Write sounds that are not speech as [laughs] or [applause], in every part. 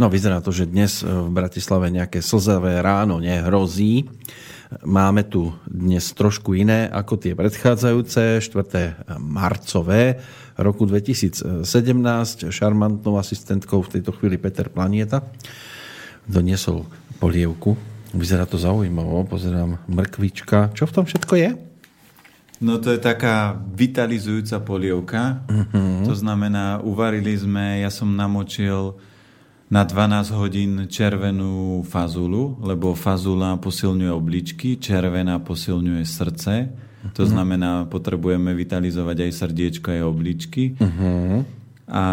No vyzerá to, že dnes v Bratislave nejaké slzavé ráno nehrozí. Máme tu dnes trošku iné ako tie predchádzajúce, 4. marcové roku 2017. Šarmantnou asistentkou v tejto chvíli Peter Planieta doniesol polievku. Vyzerá to zaujímavo, pozerám mrkvička. Čo v tom všetko je? No to je taká vitalizujúca polievka. Uh-huh. To znamená, uvarili sme, ja som namočil na 12 hodín červenú fazulu, lebo fazula posilňuje obličky, červená posilňuje srdce. Uh-huh. To znamená, potrebujeme vitalizovať aj srdiečko, aj obličky. Uh-huh. A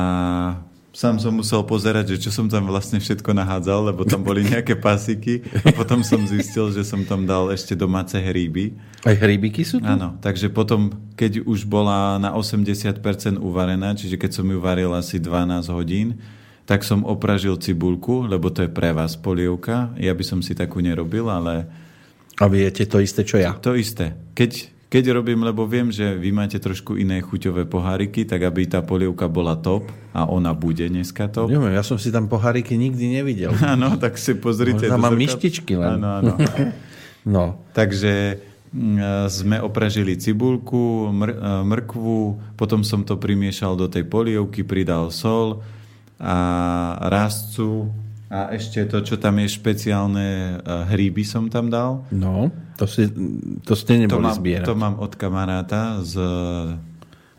sám som musel pozerať, že čo som tam vlastne všetko nahádzal, lebo tam boli [laughs] nejaké pasiky a potom som zistil, že som tam dal ešte domáce hríby. Aj hríbiky sú tu? Áno, takže potom, keď už bola na 80% uvarená, čiže keď som ju varil asi 12 hodín, tak som opražil cibulku, lebo to je pre vás polievka. Ja by som si takú nerobil, ale... A viete to isté, čo ja? To isté. Keď, keď robím, lebo viem, že vy máte trošku iné chuťové poháriky, tak aby tá polievka bola top a ona bude dneska top. Neviem, ja som si tam poháriky nikdy nevidel. [laughs] Áno, tak si pozrite. Tam mám myštičky len. Áno, áno. [laughs] no. Takže mm, sme opražili cibulku, mr- mrkvu, potom som to primiešal do tej polievky, pridal sol, a rastcu a ešte to, čo tam je špeciálne, hríby som tam dal. No, to, si, to ste neboli to mám, zbierať. To mám od kamaráta z...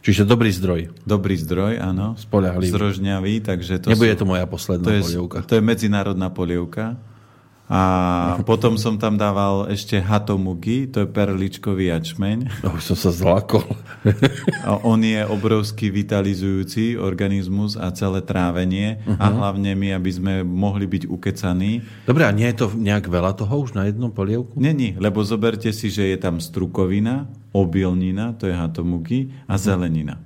Čiže dobrý zdroj. Dobrý zdroj, áno. Spoľahlivý. Z Rožňavy, takže to Nebude sú, to moja posledná to je, polievka. To je medzinárodná polievka. A potom som tam dával ešte hatomugi, to je perličkový jačmeň. No, už som sa zlákol. A on je obrovský vitalizujúci organizmus a celé trávenie uh-huh. a Mhm. hlavne my, aby sme mohli byť ukecaní. Dobre, a nie je to nejak veľa toho už na jednom polievku? Není, lebo zoberte si, že je tam strukovina, obilnina, to je hatomugi, a zelenina.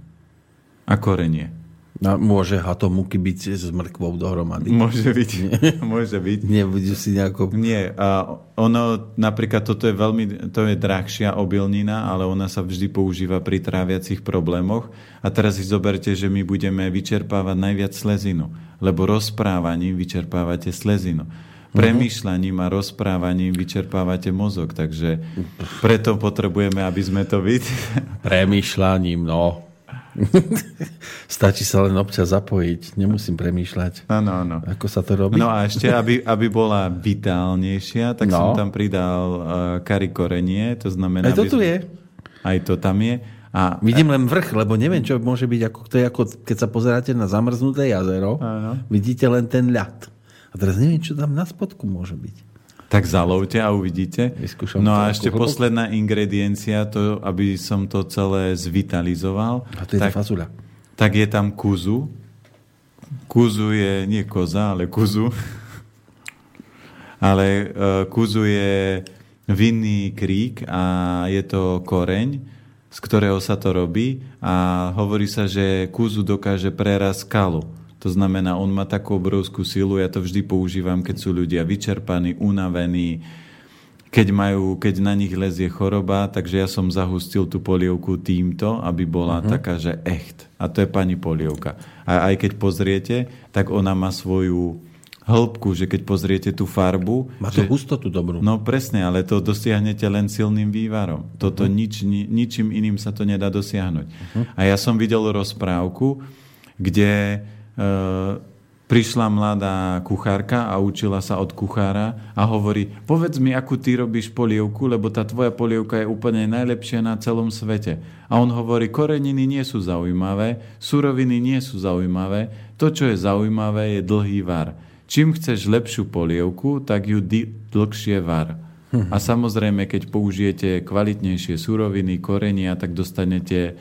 A korenie. A môže hatomuky byť s mrkvou dohromady? Môže byť. [laughs] Môže byť. Nebudú si nejako... Nie, a ono, napríklad toto je veľmi, to je drahšia obilnina, ale ona sa vždy používa pri tráviacich problémoch. A teraz si zoberte, že my budeme vyčerpávať najviac slezinu, lebo rozprávaním vyčerpávate slezinu. Premýšľaním a rozprávaním vyčerpávate mozog, takže preto potrebujeme, aby sme to videli. Premýšľaním, no. [laughs] Stačí sa len občas zapojiť, nemusím premýšľať. Áno, áno. Ako sa to robí? No a ešte, aby, aby bola vitálnejšia, tak No. som tam pridal uh, kari korenie, to znamená... Aj to tu sme- je. Aj to tam je. A Vidím len vrch, lebo neviem, čo môže byť, ako, to je ako keď sa pozeráte na zamrznuté jazero, Áno. vidíte len ten ľad. A teraz neviem, čo tam na spodku môže byť. Tak zalovte a uvidíte. Vyskúšam No a ešte hlboko. posledná ingrediencia, to, aby som to celé zvitalizoval. A to je tak, tá fazuľa. tak je tam kuzu. Kuzu je, nie koza, ale kuzu. ale uh, kuzu je vinný krík a je to koreň, z ktorého sa to robí a hovorí sa, že kuzu dokáže preraz skalu. To znamená, on má takú obrovskú silu, ja to vždy používam, keď sú ľudia vyčerpaní, unavení, keď, majú, keď na nich lezie choroba, takže ja som zahustil tú polievku týmto, aby bola uh-huh. taká, že echt. A to je pani polievka. A aj keď pozriete, tak ona má svoju hĺbku, že keď pozriete tú farbu... Má to že, hustotu dobrú. No presne, ale to dosiahnete len silným vývarom. Toto uh-huh. nič, ni, ničím iným sa to nedá dosiahnuť. Uh-huh. A ja som videl rozprávku, kde prišla mladá kuchárka a učila sa od kuchára a hovorí, povedz mi, akú ty robíš polievku, lebo tá tvoja polievka je úplne najlepšia na celom svete. A on hovorí, koreniny nie sú zaujímavé, suroviny nie sú zaujímavé, to, čo je zaujímavé, je dlhý var. Čím chceš lepšiu polievku, tak ju di- dlhšie var. A samozrejme, keď použijete kvalitnejšie suroviny, korenia, tak dostanete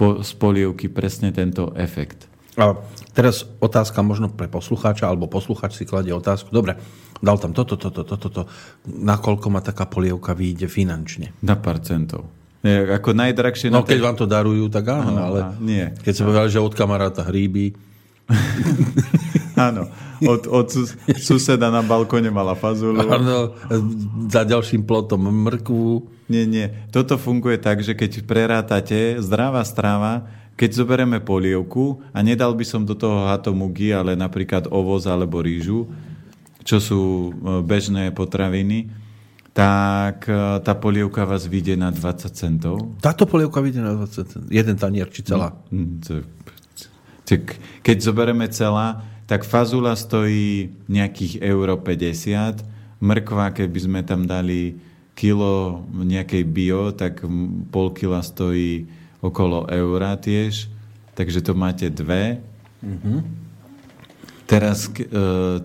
po, z polievky presne tento efekt. A teraz otázka možno pre poslucháča, alebo poslucháč si kladie otázku. Dobre, dal tam toto, toto, toto, toto. Nakoľko ma taká polievka vyjde finančne? Na pár centov. Je, ako najdrahšie... No na keď vám to darujú, tak áno, Áno, ale nie. keď sa povedal, že od kamaráta hríby, [laughs] Áno, od, od sus, suseda na balkóne mala fazulu. áno, za ďalším plotom mrkvu, Nie, nie. Toto funguje tak, že keď prerátate zdravá strava, keď zoberieme polievku a nedal by som do toho hatomugy, ale napríklad ovoz alebo rýžu, čo sú e, bežné potraviny, tak e, tá polievka vás vyjde na 20 centov. Táto polievka vyjde na 20 centov? Jeden tanier, či celá? Mm, keď zoberieme celá, tak fazula stojí nejakých euro 50, mrkva, keby sme tam dali kilo nejakej bio, tak pol kila stojí okolo eura tiež, takže to máte dve. Mm-hmm. Teraz e,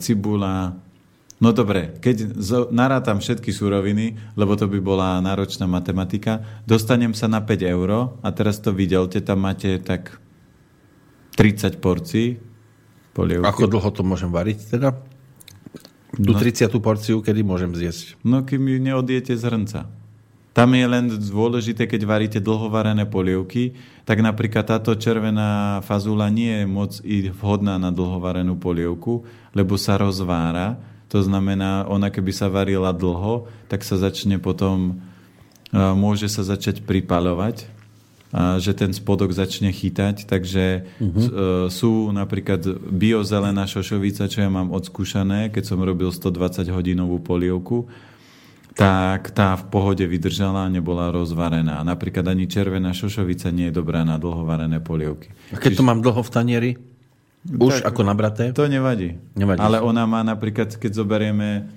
cibula, no dobre, keď zo, narátam všetky suroviny, lebo to by bola náročná matematika, dostanem sa na 5 euro a teraz to videlte, tam máte tak 30 porcií polievky. Ako dlho to môžem variť teda? Tú no. 30. porciu, kedy môžem zjesť? No, kým ju neodiete z hrnca. Tam je len dôležité, keď varíte dlhovarené polievky, tak napríklad táto červená fazula nie je moc vhodná na dlhovarenú polievku, lebo sa rozvára. To znamená, ona keby sa varila dlho, tak sa začne potom, môže sa začať pripalovať že ten spodok začne chytať, takže uh-huh. sú napríklad biozelená šošovica, čo ja mám odskúšané, keď som robil 120 hodinovú polievku, tak tá v pohode vydržala a nebola rozvarená. Napríklad ani červená šošovica nie je dobrá na dlhovarené polievky. A keď Čiže... to mám dlho v tanieri? Už tak, ako nabraté? To nevadí. nevadí. Ale ona má napríklad, keď zoberieme,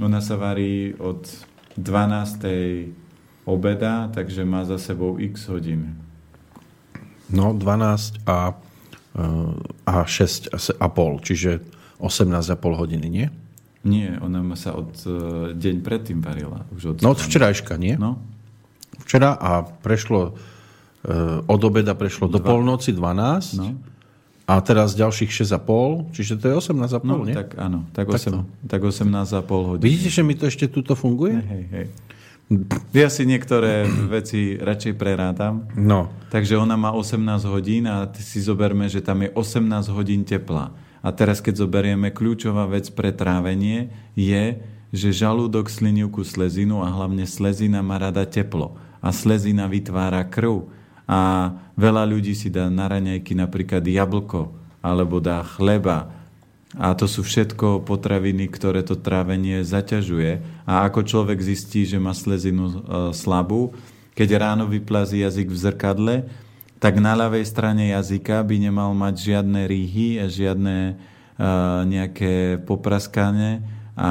ona sa varí od 12 obeda, takže má za sebou x hodín. No, 12 a, eh, a 6 a pol, čiže 18 a pol hodiny, nie? Nie, ona sa od uh, deň predtým varila. Už od no od včerajška, nie? No. Včera a prešlo uh, od obeda prešlo Dva. do polnoci 12 no. a teraz ďalších 6,5, čiže to je 18,5, no, nie? tak áno, tak, 8, tak, tak 18,5 hodín. Vidíte, že mi to ešte tuto funguje? Hej, hej. Ja si niektoré veci radšej prerátam. No. Takže ona má 18 hodín a si zoberme, že tam je 18 hodín tepla. A teraz, keď zoberieme, kľúčová vec pre trávenie je, že žalúdok slinivku slezinu a hlavne slezina má rada teplo. A slezina vytvára krv. A veľa ľudí si dá na raňajky napríklad jablko alebo dá chleba a to sú všetko potraviny, ktoré to trávenie zaťažuje. A ako človek zistí, že má slezinu e, slabú, keď ráno vyplazí jazyk v zrkadle, tak na ľavej strane jazyka by nemal mať žiadne rýhy a žiadne e, nejaké popraskanie a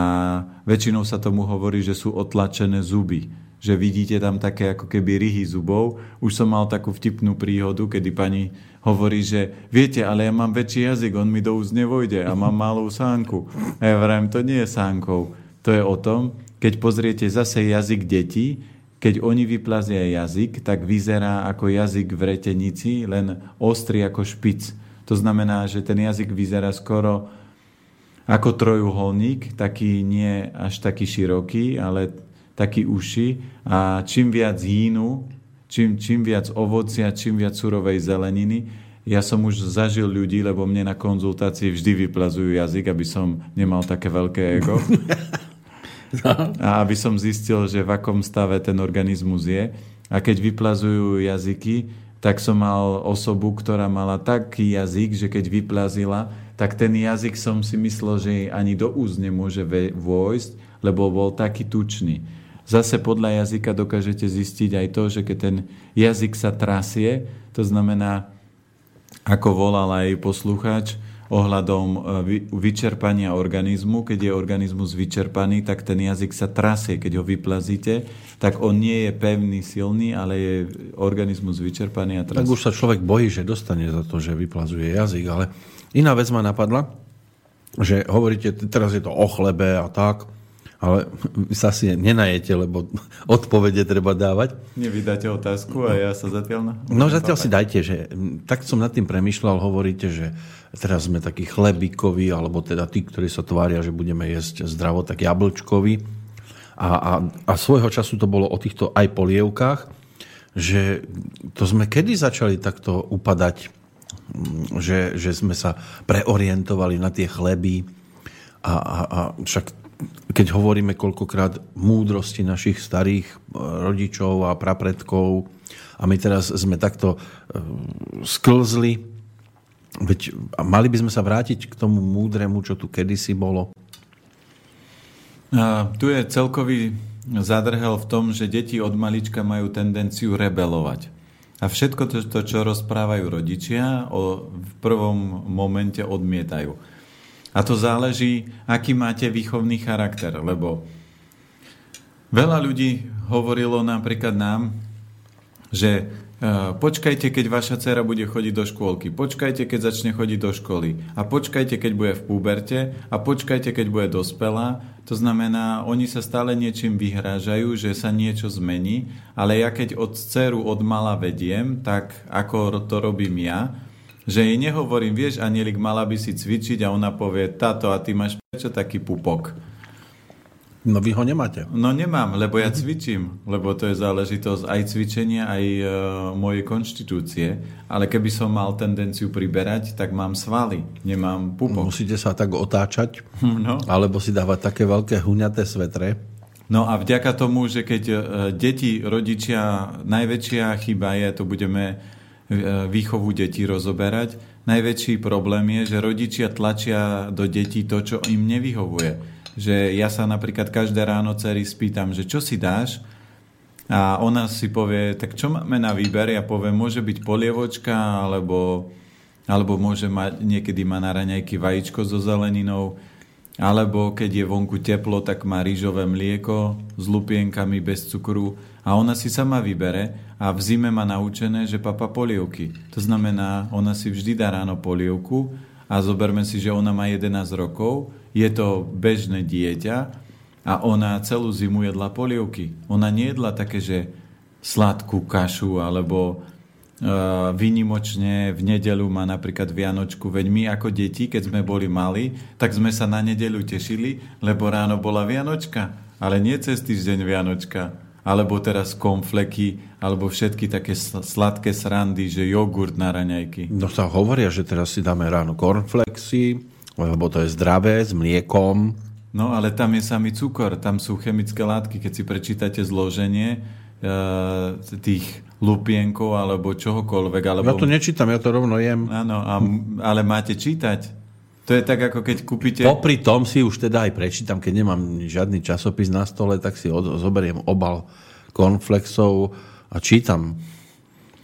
väčšinou sa tomu hovorí, že sú otlačené zuby že vidíte tam také ako keby ryhy zubov. Už som mal takú vtipnú príhodu, kedy pani hovorí, že viete, ale ja mám väčší jazyk, on mi do úst nevojde a mám malú sánku. A ja vrajím, to nie je sánkou. To je o tom, keď pozriete zase jazyk detí, keď oni vyplazia jazyk, tak vyzerá ako jazyk v retenici, len ostrý ako špic. To znamená, že ten jazyk vyzerá skoro ako trojuholník, taký nie až taký široký, ale taký uši a čím viac jínu, čím, čím viac ovocia, čím viac surovej zeleniny, ja som už zažil ľudí, lebo mne na konzultácii vždy vyplazujú jazyk, aby som nemal také veľké ego. [laughs] A aby som zistil, že v akom stave ten organizmus je. A keď vyplazujú jazyky, tak som mal osobu, ktorá mala taký jazyk, že keď vyplazila, tak ten jazyk som si myslel, že ani do úst nemôže vojsť, lebo bol taký tučný. Zase podľa jazyka dokážete zistiť aj to, že keď ten jazyk sa trasie, to znamená, ako volal aj poslucháč, ohľadom e, vyčerpania organizmu. Keď je organizmus vyčerpaný, tak ten jazyk sa trasie. Keď ho vyplazíte, tak on nie je pevný, silný, ale je organizmus vyčerpaný a trasie. Tak už sa človek bojí, že dostane za to, že vyplazuje jazyk. Ale iná vec ma napadla, že hovoríte, teraz je to o chlebe a tak, ale vy [laughs] sa asi nenajete, lebo [laughs] odpovede treba dávať. Nevydáte otázku a ja sa zatiaľ... Na... No zatiaľ si dajte, že tak som nad tým premyšľal, hovoríte, že teraz sme takí chlebíkoví, alebo teda tí, ktorí sa tvária, že budeme jesť zdravo, tak jablčkoví. A, a, a svojho času to bolo o týchto aj polievkách, že to sme kedy začali takto upadať, že, že sme sa preorientovali na tie chleby a, a, a však keď hovoríme koľkokrát múdrosti našich starých e, rodičov a prapredkov a my teraz sme takto e, sklzli, veď mali by sme sa vrátiť k tomu múdremu, čo tu kedysi bolo. A tu je celkový zadrhel v tom, že deti od malička majú tendenciu rebelovať. A všetko to, to čo rozprávajú rodičia, o, v prvom momente odmietajú. A to záleží, aký máte výchovný charakter, lebo veľa ľudí hovorilo napríklad nám, že počkajte, keď vaša dcera bude chodiť do škôlky, počkajte, keď začne chodiť do školy. A počkajte, keď bude v púberte a počkajte, keď bude dospelá. To znamená, oni sa stále niečím vyhrážajú, že sa niečo zmení, ale ja keď od dceru od mala vediem, tak ako to robím ja, že jej nehovorím, vieš, Anielik, mala by si cvičiť. A ona povie, táto, a ty máš prečo taký pupok? No vy ho nemáte. No nemám, lebo ja cvičím, lebo to je záležitosť aj cvičenia, aj e, mojej konštitúcie. Ale keby som mal tendenciu priberať, tak mám svaly, nemám pupok. Musíte sa tak otáčať, [laughs] no. alebo si dávať také veľké huňaté svetre. No a vďaka tomu, že keď e, deti, rodičia, najväčšia chyba je, to budeme e, výchovu detí rozoberať, najväčší problém je, že rodičia tlačia do detí to, čo im nevyhovuje že ja sa napríklad každé ráno cery spýtam, že čo si dáš a ona si povie, tak čo máme na výber? Ja poviem, môže byť polievočka alebo, alebo môže mať, niekedy má na raňajky vajíčko so zeleninou alebo keď je vonku teplo, tak má rýžové mlieko s lupienkami bez cukru a ona si sama vybere a v zime má naučené, že papa polievky. To znamená, ona si vždy dá ráno polievku a zoberme si, že ona má 11 rokov je to bežné dieťa a ona celú zimu jedla polievky. Ona nejedla také, že sladkú kašu alebo uh, vynimočne v nedelu má napríklad Vianočku. Veď my ako deti, keď sme boli mali, tak sme sa na nedelu tešili, lebo ráno bola Vianočka. Ale nie cez týždeň Vianočka. Alebo teraz konfleky, alebo všetky také sladké srandy, že jogurt na raňajky. No sa hovoria, že teraz si dáme ráno kornflexy, lebo to je zdravé, s mliekom. No ale tam je samý cukor, tam sú chemické látky. Keď si prečítate zloženie e, tých lupienkov alebo čohokoľvek. Alebo... Ja to nečítam, ja to rovno jem. Áno, a, ale máte čítať. To je tak, ako keď kúpite... Popri tom si už teda aj prečítam, keď nemám žiadny časopis na stole, tak si od, zoberiem obal konflexov a čítam.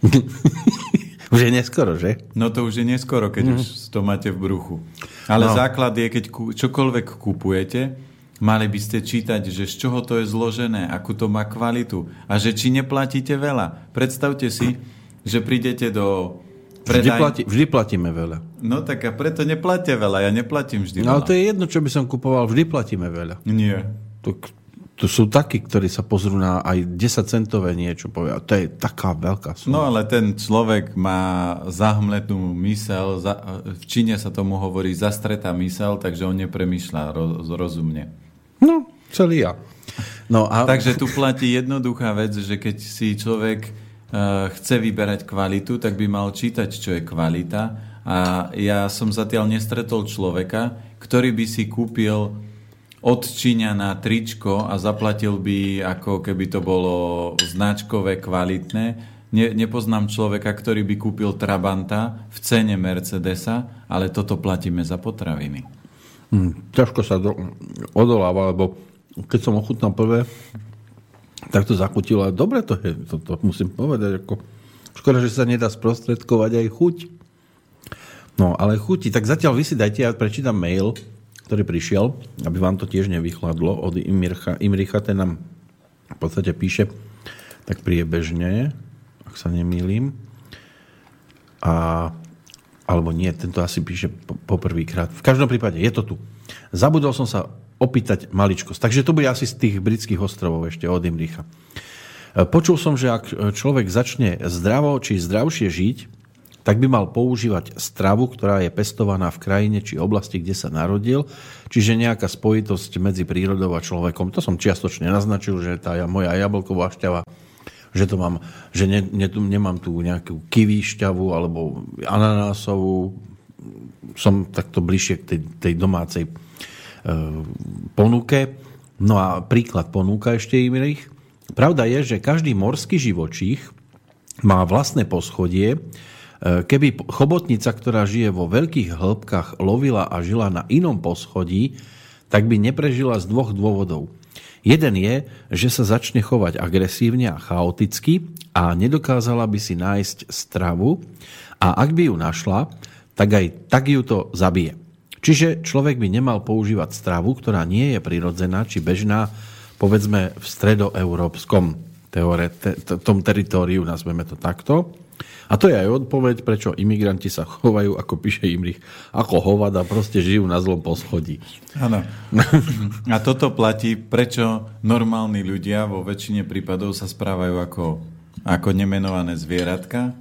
[laughs] už je neskoro, že? No to už je neskoro, keď mm. už to máte v bruchu. Ale no. základ je, keď čokoľvek kupujete, mali by ste čítať, že z čoho to je zložené, akú to má kvalitu a že či neplatíte veľa. Predstavte si, že prídete do Predaj... Vždy, platí, vždy platíme veľa. No tak a preto neplatíte veľa, ja neplatím vždy no, veľa. Ale to je jedno, čo by som kupoval, vždy platíme veľa. Nie. To, to sú takí, ktorí sa pozrú na aj 10 centové niečo, povia, to je taká veľká suma. No ale ten človek má zahmletnú mysel, za, v Číne sa tomu hovorí zastretá mysel, takže on nepremýšľa roz, rozumne. No, celý ja. No, a... Takže tu platí jednoduchá vec, že keď si človek chce vyberať kvalitu, tak by mal čítať, čo je kvalita. A ja som zatiaľ nestretol človeka, ktorý by si kúpil od Číňana tričko a zaplatil by, ako keby to bolo značkové, kvalitné. Ne, nepoznám človeka, ktorý by kúpil Trabanta v cene Mercedesa, ale toto platíme za potraviny. Hmm, ťažko sa do, odoláva, lebo keď som ochutnal prvé, tak to zachutilo. A dobre to je, to, to musím povedať. Ako, škoda, že sa nedá sprostredkovať aj chuť. No, ale chuti. Tak zatiaľ vy si dajte, ja prečítam mail, ktorý prišiel, aby vám to tiež nevychladlo od Imricha. Imricha ten nám v podstate píše tak priebežne, ak sa nemýlim. A, alebo nie, tento asi píše poprvýkrát. V každom prípade, je to tu. Zabudol som sa opýtať maličkosť. Takže to bude asi z tých britských ostrovov ešte od Imricha. Počul som, že ak človek začne zdravo či zdravšie žiť, tak by mal používať stravu, ktorá je pestovaná v krajine či oblasti, kde sa narodil, čiže nejaká spojitosť medzi prírodou a človekom. To som čiastočne naznačil, že tá moja jablková šťava že to mám, že ne, ne, nemám tu nejakú kiwi šťavu alebo ananásovú, som takto bližšie k tej, tej domácej ponuke. No a príklad ponúka ešte Imrich. Pravda je, že každý morský živočích má vlastné poschodie. Keby chobotnica, ktorá žije vo veľkých hĺbkach, lovila a žila na inom poschodí, tak by neprežila z dvoch dôvodov. Jeden je, že sa začne chovať agresívne a chaoticky a nedokázala by si nájsť stravu a ak by ju našla, tak aj tak ju to zabije. Čiže človek by nemal používať stravu, ktorá nie je prirodzená či bežná, povedzme v stredoeurópskom teore, te, tom teritóriu, nazveme to takto. A to je aj odpoveď, prečo imigranti sa chovajú, ako píše Imrich, ako hovada, proste žijú na zlom poschodí. Áno. [laughs] A toto platí, prečo normálni ľudia vo väčšine prípadov sa správajú ako, ako nemenované zvieratka.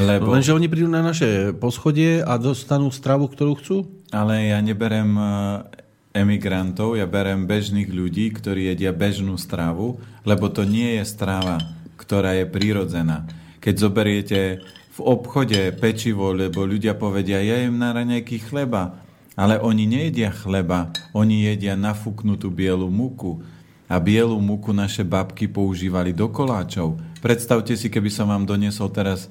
Lebo... Lenže oni prídu na naše poschodie a dostanú stravu, ktorú chcú? Ale ja neberem e, emigrantov, ja berem bežných ľudí, ktorí jedia bežnú stravu, lebo to nie je strava, ktorá je prírodzená keď zoberiete v obchode pečivo, lebo ľudia povedia, ja jem na raňajky chleba, ale oni nejedia chleba, oni jedia nafúknutú bielu muku. A bielu muku naše babky používali do koláčov. Predstavte si, keby som vám doniesol teraz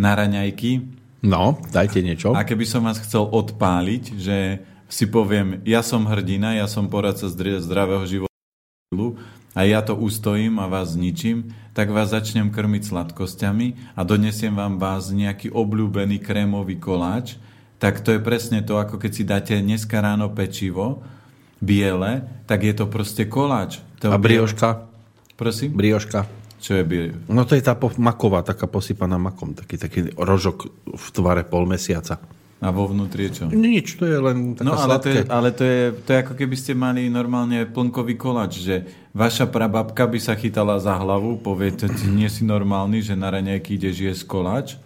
na raňajky. No, dajte niečo. A keby som vás chcel odpáliť, že si poviem, ja som hrdina, ja som poradca zdravého života a ja to ustojím a vás zničím, tak vás začnem krmiť sladkosťami a donesiem vám vás nejaký obľúbený krémový koláč, tak to je presne to, ako keď si dáte dneska ráno pečivo, biele, tak je to proste koláč. To a brioška? Prosím? Brioška. Čo je biel? No to je tá maková, taká posypaná makom, taký, taký rožok v tvare pol mesiaca. A vo vnútri je čo? Nič, to je len taká No ale, to je, ale to, je, to je ako keby ste mali normálne plnkový koláč, že vaša prababka by sa chytala za hlavu, povie, ty nie si normálny, že na raňajky ideš jesť koláč?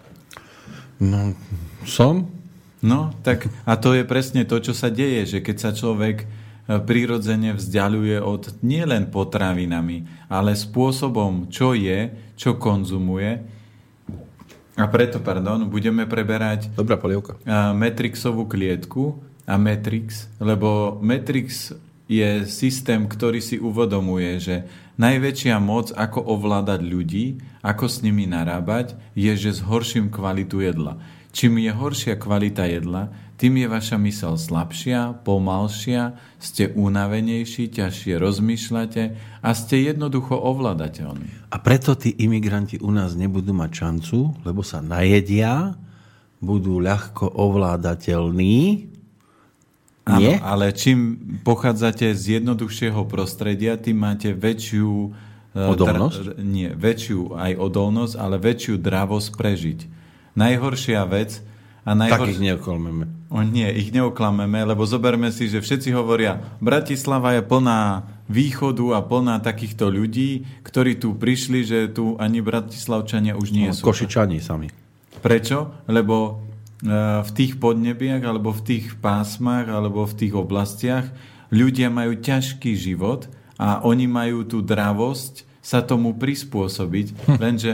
No, som. No, tak a to je presne to, čo sa deje, že keď sa človek prirodzene vzdialuje od nielen potravinami, ale spôsobom, čo je, čo konzumuje, a preto, pardon, budeme preberať Dobrá polievka. Matrixovú klietku a Matrix, lebo Matrix je systém, ktorý si uvedomuje, že najväčšia moc, ako ovládať ľudí, ako s nimi narábať, je, že zhorším kvalitu jedla. Čím je horšia kvalita jedla, tým je vaša mysel slabšia, pomalšia, ste unavenejší, ťažšie rozmýšľate a ste jednoducho ovládateľní. A preto tí imigranti u nás nebudú mať šancu, lebo sa najedia, budú ľahko ovládateľní. Áno, ale čím pochádzate z jednoduchšieho prostredia, tým máte väčšiu... E, odolnosť? Dra- nie, väčšiu aj odolnosť, ale väčšiu dravosť prežiť. Najhoršia vec, a najhor... Tak ich neoklameme. O, nie, ich neoklameme, lebo zoberme si, že všetci hovoria, Bratislava je plná východu a plná takýchto ľudí, ktorí tu prišli, že tu ani Bratislavčania už nie no, sú. Košičani sami. Prečo? Lebo e, v tých podnebiach, alebo v tých pásmach, alebo v tých oblastiach ľudia majú ťažký život a oni majú tú dravosť sa tomu prispôsobiť, hm. lenže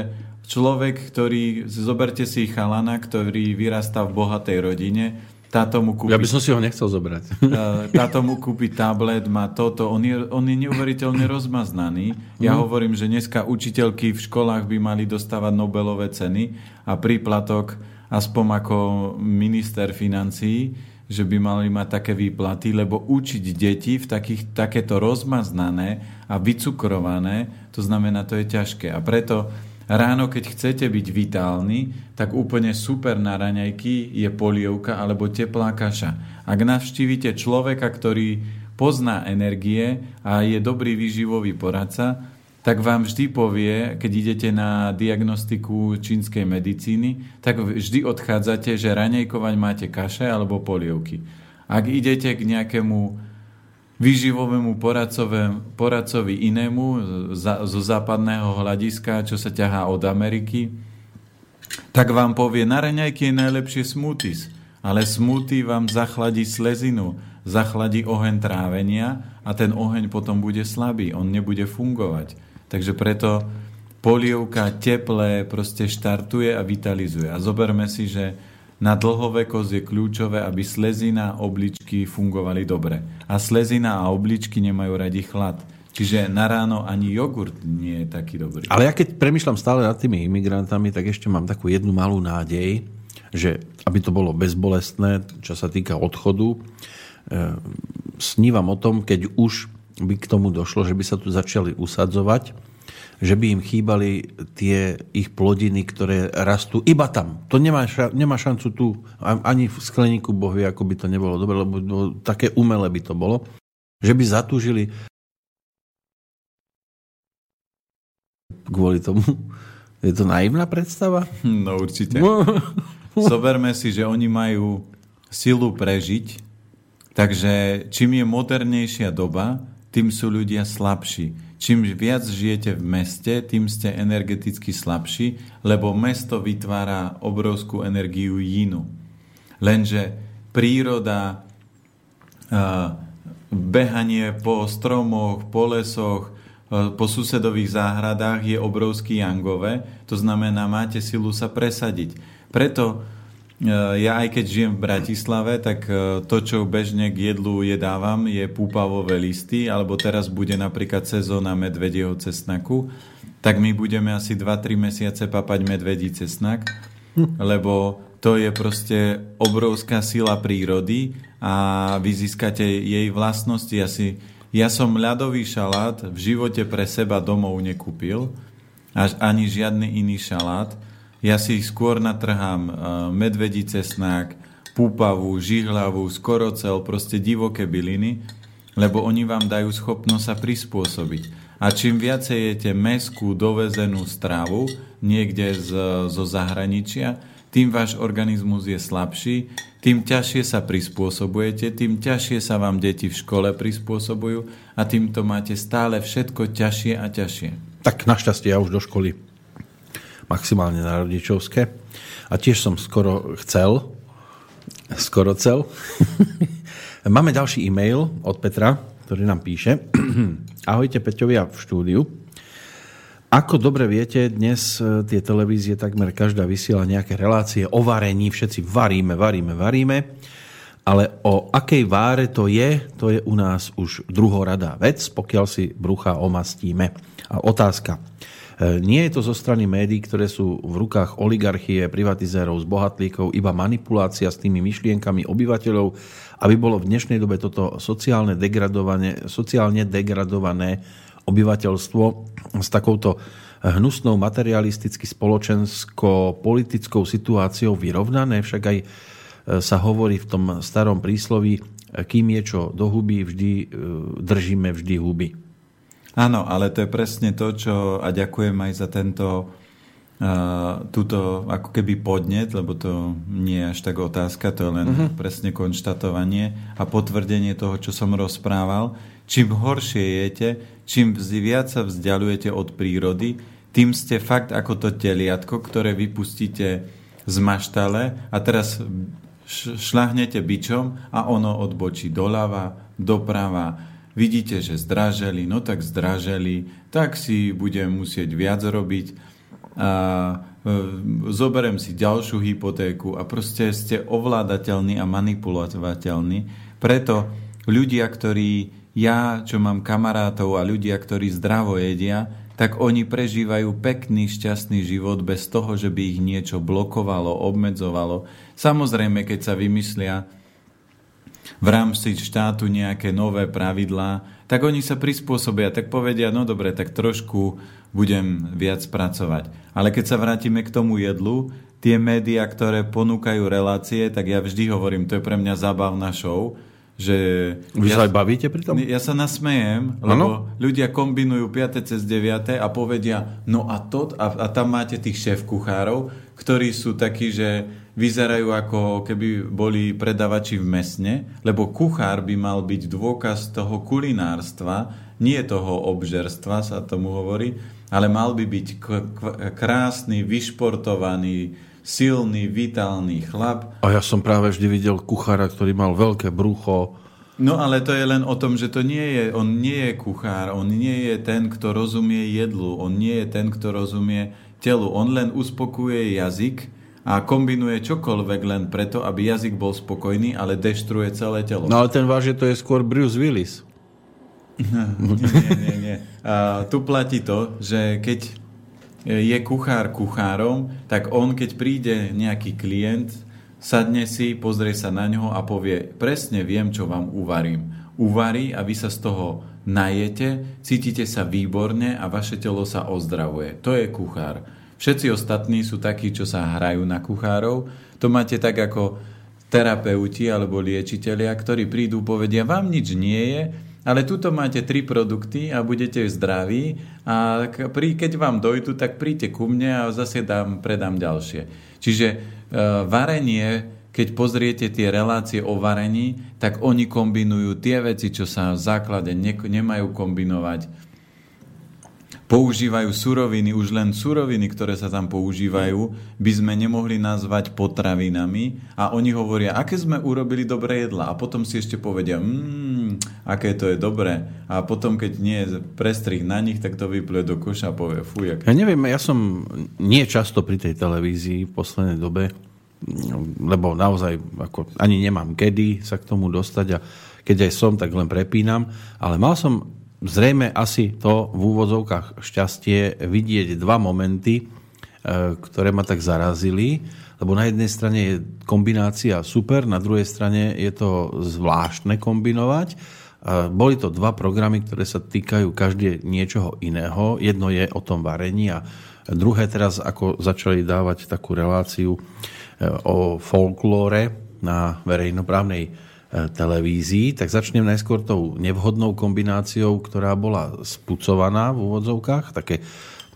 človek, ktorý, zoberte si chalana, ktorý vyrastá v bohatej rodine, táto mu kúpi... Ja by som si ho nechcel zobrať. [laughs] Táto mu kúpi tablet, má toto. On je, on je neuveriteľne rozmaznaný. Ja mm. hovorím, že dneska učiteľky v školách by mali dostávať Nobelové ceny a príplatok aspoň ako minister financií, že by mali mať také výplaty, lebo učiť deti v takých, takéto rozmaznané a vycukrované, to znamená, to je ťažké. A preto Ráno, keď chcete byť vitálny, tak úplne super na raňajky je polievka alebo teplá kaša. Ak navštívite človeka, ktorý pozná energie a je dobrý výživový poradca, tak vám vždy povie, keď idete na diagnostiku čínskej medicíny, tak vždy odchádzate, že raňajkovať máte kaše alebo polievky. Ak idete k nejakému výživovému poradcovi inému zo západného hľadiska, čo sa ťahá od Ameriky, tak vám povie, na raňajky je najlepšie smoothies, ale smoothie vám zachladí slezinu, zachladí oheň trávenia a ten oheň potom bude slabý, on nebude fungovať. Takže preto polievka teplé proste štartuje a vitalizuje. A zoberme si, že Na dlhovekosť je kľúčové, aby slezina a obličky fungovali dobre. A slezina a obličky nemajú radi chlad. Čiže na ráno ani jogurt nie je taký dobrý. Ale ja keď premyšľam stále nad tými imigrantami, tak ešte mám takú jednu malú nádej, že aby to bolo bezbolestné, čo sa týka odchodu, e, snívam o tom, keď už by k tomu došlo, že by sa tu začali usadzovať, že by im chýbali tie ich plodiny, ktoré rastú iba tam. To nemá, ša- nemá šancu tu ani v skleníku bohvie, ako by to nebolo dobre, lebo také umelé by to bolo. Že by zatúžili kvôli tomu. Je to naivná predstava? No určite. No. Zoberme si, že oni majú silu prežiť, takže čím je modernejšia doba, tým sú ľudia slabší čím viac žijete v meste, tým ste energeticky slabší, lebo mesto vytvára obrovskú energiu jínu. Lenže príroda, behanie po stromoch, po lesoch, po susedových záhradách je obrovský jangové, to znamená, máte silu sa presadiť. Preto ja aj keď žijem v Bratislave, tak eh, to, čo bežne k jedlu jedávam, je púpavové listy, alebo teraz bude napríklad sezóna medvedieho cesnaku, tak my budeme asi 2-3 mesiace papať medvedí cesnak, lebo to je proste obrovská sila prírody a vy získate jej vlastnosti. Asi, ja som ľadový šalát v živote pre seba domov nekúpil, až ani žiadny iný šalát, ja si skôr natrhám uh, medvedí cesnák, púpavu, žihlavu, skorocel, proste divoké byliny, lebo oni vám dajú schopnosť sa prispôsobiť. A čím viacej jete meskú dovezenú stravu niekde z, zo zahraničia, tým váš organizmus je slabší, tým ťažšie sa prispôsobujete, tým ťažšie sa vám deti v škole prispôsobujú a týmto máte stále všetko ťažšie a ťažšie. Tak našťastie ja už do školy maximálne na rodičovské. A tiež som skoro chcel, skoro cel. [laughs] Máme ďalší e-mail od Petra, ktorý nám píše. [clears throat] Ahojte Peťovia v štúdiu. Ako dobre viete, dnes e, tie televízie takmer každá vysiela nejaké relácie o varení, všetci varíme, varíme, varíme, ale o akej váre to je, to je u nás už druhoradá vec, pokiaľ si brucha omastíme. A otázka, nie je to zo strany médií, ktoré sú v rukách oligarchie, privatizérov, zbohatlíkov, iba manipulácia s tými myšlienkami obyvateľov, aby bolo v dnešnej dobe toto sociálne degradované, sociálne degradované obyvateľstvo s takouto hnusnou materialisticky spoločensko-politickou situáciou vyrovnané. Však aj e, sa hovorí v tom starom prísloví, kým je čo do huby, vždy e, držíme vždy huby. Áno, ale to je presne to, čo a ďakujem aj za tento uh, túto ako keby podnet, lebo to nie je až tak otázka, to je len uh-huh. presne konštatovanie a potvrdenie toho, čo som rozprával. Čím horšie jete, čím viac sa vzdialujete od prírody, tým ste fakt ako to teliatko, ktoré vypustíte z maštale a teraz šlahnete bičom a ono odbočí doľava, doprava, vidíte, že zdraželi, no tak zdraželi, tak si budem musieť viac robiť a e, zoberiem si ďalšiu hypotéku a proste ste ovládateľní a manipulovateľní. Preto ľudia, ktorí, ja, čo mám kamarátov a ľudia, ktorí zdravo jedia, tak oni prežívajú pekný, šťastný život bez toho, že by ich niečo blokovalo, obmedzovalo. Samozrejme, keď sa vymyslia v rámci štátu nejaké nové pravidlá, tak oni sa prispôsobia, tak povedia, no dobre, tak trošku budem viac pracovať. Ale keď sa vrátime k tomu jedlu, tie médiá, ktoré ponúkajú relácie, tak ja vždy hovorím, to je pre mňa zábavná show, že... Vy ja, sa aj bavíte pri tom? Ja sa nasmejem, lebo ano? ľudia kombinujú 5. cez 9. a povedia, no a to, a, a tam máte tých šéf kuchárov, ktorí sú takí, že vyzerajú ako keby boli predavači v mesne, lebo kuchár by mal byť dôkaz toho kulinárstva, nie toho obžerstva sa tomu hovorí, ale mal by byť krásny, vyšportovaný, silný, vitálny chlap. A ja som práve vždy videl kuchára, ktorý mal veľké brucho. No ale to je len o tom, že to nie je, on nie je kuchár, on nie je ten, kto rozumie jedlu, on nie je ten, kto rozumie telu, on len uspokuje jazyk, a kombinuje čokoľvek len preto, aby jazyk bol spokojný, ale deštruuje celé telo. No ale ten váš, že to je skôr Bruce Willis. [laughs] nie, nie. nie. A tu platí to, že keď je kuchár kuchárom, tak on, keď príde nejaký klient, sadne si, pozrie sa na ňo a povie, presne viem, čo vám uvarím. Uvarí a vy sa z toho najete, cítite sa výborne a vaše telo sa ozdravuje. To je kuchár. Všetci ostatní sú takí, čo sa hrajú na kuchárov. To máte tak ako terapeuti alebo liečitelia, ktorí prídu, povedia, vám nič nie je, ale tuto máte tri produkty a budete zdraví a keď vám dojdu, tak príďte ku mne a zase dám, predám ďalšie. Čiže e, varenie, keď pozriete tie relácie o varení, tak oni kombinujú tie veci, čo sa v základe ne, nemajú kombinovať používajú suroviny, už len suroviny, ktoré sa tam používajú, by sme nemohli nazvať potravinami a oni hovoria, aké sme urobili dobré jedla a potom si ešte povedia, mmm, aké to je dobré a potom, keď nie je prestrih na nich, tak to vypluje do koša a povie, fuj. Aké... Ja neviem, ja som nie často pri tej televízii v poslednej dobe, lebo naozaj ako, ani nemám kedy sa k tomu dostať a keď aj som, tak len prepínam, ale mal som zrejme asi to v úvodzovkách šťastie vidieť dva momenty, e, ktoré ma tak zarazili, lebo na jednej strane je kombinácia super, na druhej strane je to zvláštne kombinovať. E, boli to dva programy, ktoré sa týkajú každé niečoho iného. Jedno je o tom varení a druhé teraz, ako začali dávať takú reláciu e, o folklóre na verejnoprávnej televízii, tak začnem najskôr tou nevhodnou kombináciou, ktorá bola spucovaná v úvodzovkách. Také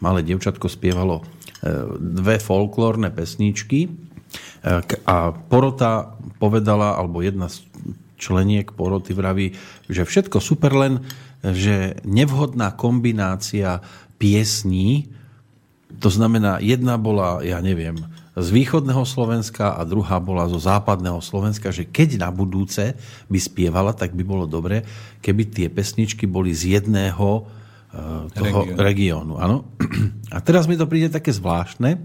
malé devčatko spievalo e, dve folklórne pesničky e, a porota povedala, alebo jedna z členiek poroty vraví, že všetko super len, že nevhodná kombinácia piesní, to znamená, jedna bola, ja neviem, z východného Slovenska a druhá bola zo západného Slovenska, že keď na budúce by spievala, tak by bolo dobre, keby tie pesničky boli z jedného uh, toho regiónu. Áno. [clears throat] A teraz mi to príde také zvláštne,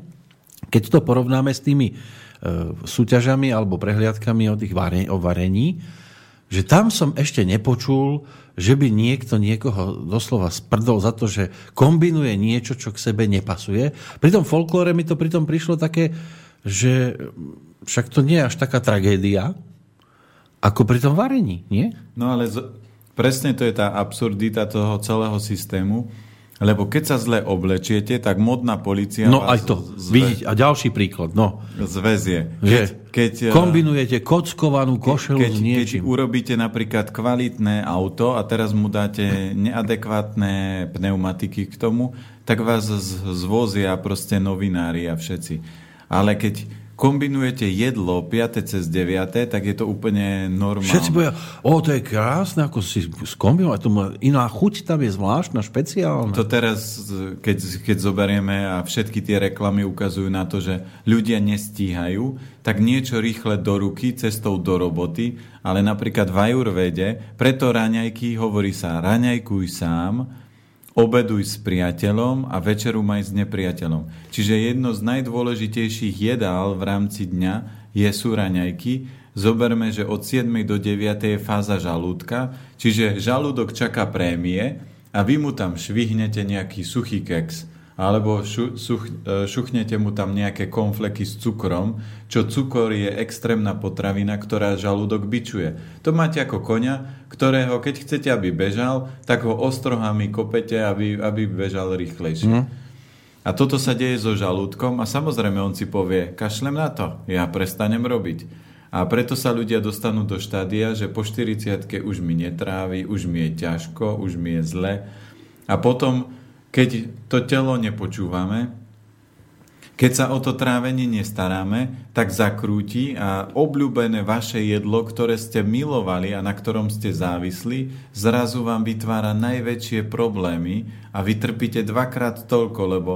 keď to porovnáme s tými uh, súťažami alebo prehliadkami o tých vare, o varení, že tam som ešte nepočul, že by niekto niekoho doslova sprdol za to, že kombinuje niečo, čo k sebe nepasuje. Pri tom folklóre mi to pritom prišlo také, že však to nie je až taká tragédia, ako pri tom varení, nie? No ale z... presne to je tá absurdita toho celého systému, lebo keď sa zle oblečiete, tak modná policia No aj to, zve... vidíte, a ďalší príklad, no. Zväzie. Keď, keď, eh, kombinujete kockovanú košelu keď, s niečím. Keď urobíte napríklad kvalitné auto a teraz mu dáte neadekvátne pneumatiky k tomu, tak vás zvozia proste novinári a všetci. Ale keď kombinujete jedlo 5. cez 9., tak je to úplne normálne. Všetci povedia, o, to je krásne, ako si skombinovať, iná chuť tam je zvláštna, špeciálna. To teraz, keď, keď zoberieme a všetky tie reklamy ukazujú na to, že ľudia nestíhajú, tak niečo rýchle do ruky, cestou do roboty, ale napríklad v ajurvede, preto raňajky hovorí sa, raňajkuj sám, obeduj s priateľom a večeru maj s nepriateľom. Čiže jedno z najdôležitejších jedál v rámci dňa je sú raňajky. Zoberme, že od 7. do 9. je fáza žalúdka, čiže žalúdok čaká prémie a vy mu tam švihnete nejaký suchý keks alebo šu, such, e, šuchnete mu tam nejaké konfleky s cukrom, čo cukor je extrémna potravina, ktorá žalúdok bičuje. To máte ako konia, ktorého keď chcete, aby bežal, tak ho ostrohami kopete, aby, aby bežal rýchlejšie. Mm. A toto sa deje so žalúdkom a samozrejme on si povie, kašlem na to, ja prestanem robiť. A preto sa ľudia dostanú do štádia, že po 40 už mi netrávi, už mi je ťažko, už mi je zle. A potom keď to telo nepočúvame, keď sa o to trávenie nestaráme, tak zakrúti a obľúbené vaše jedlo, ktoré ste milovali a na ktorom ste závisli, zrazu vám vytvára najväčšie problémy a vy trpíte dvakrát toľko, lebo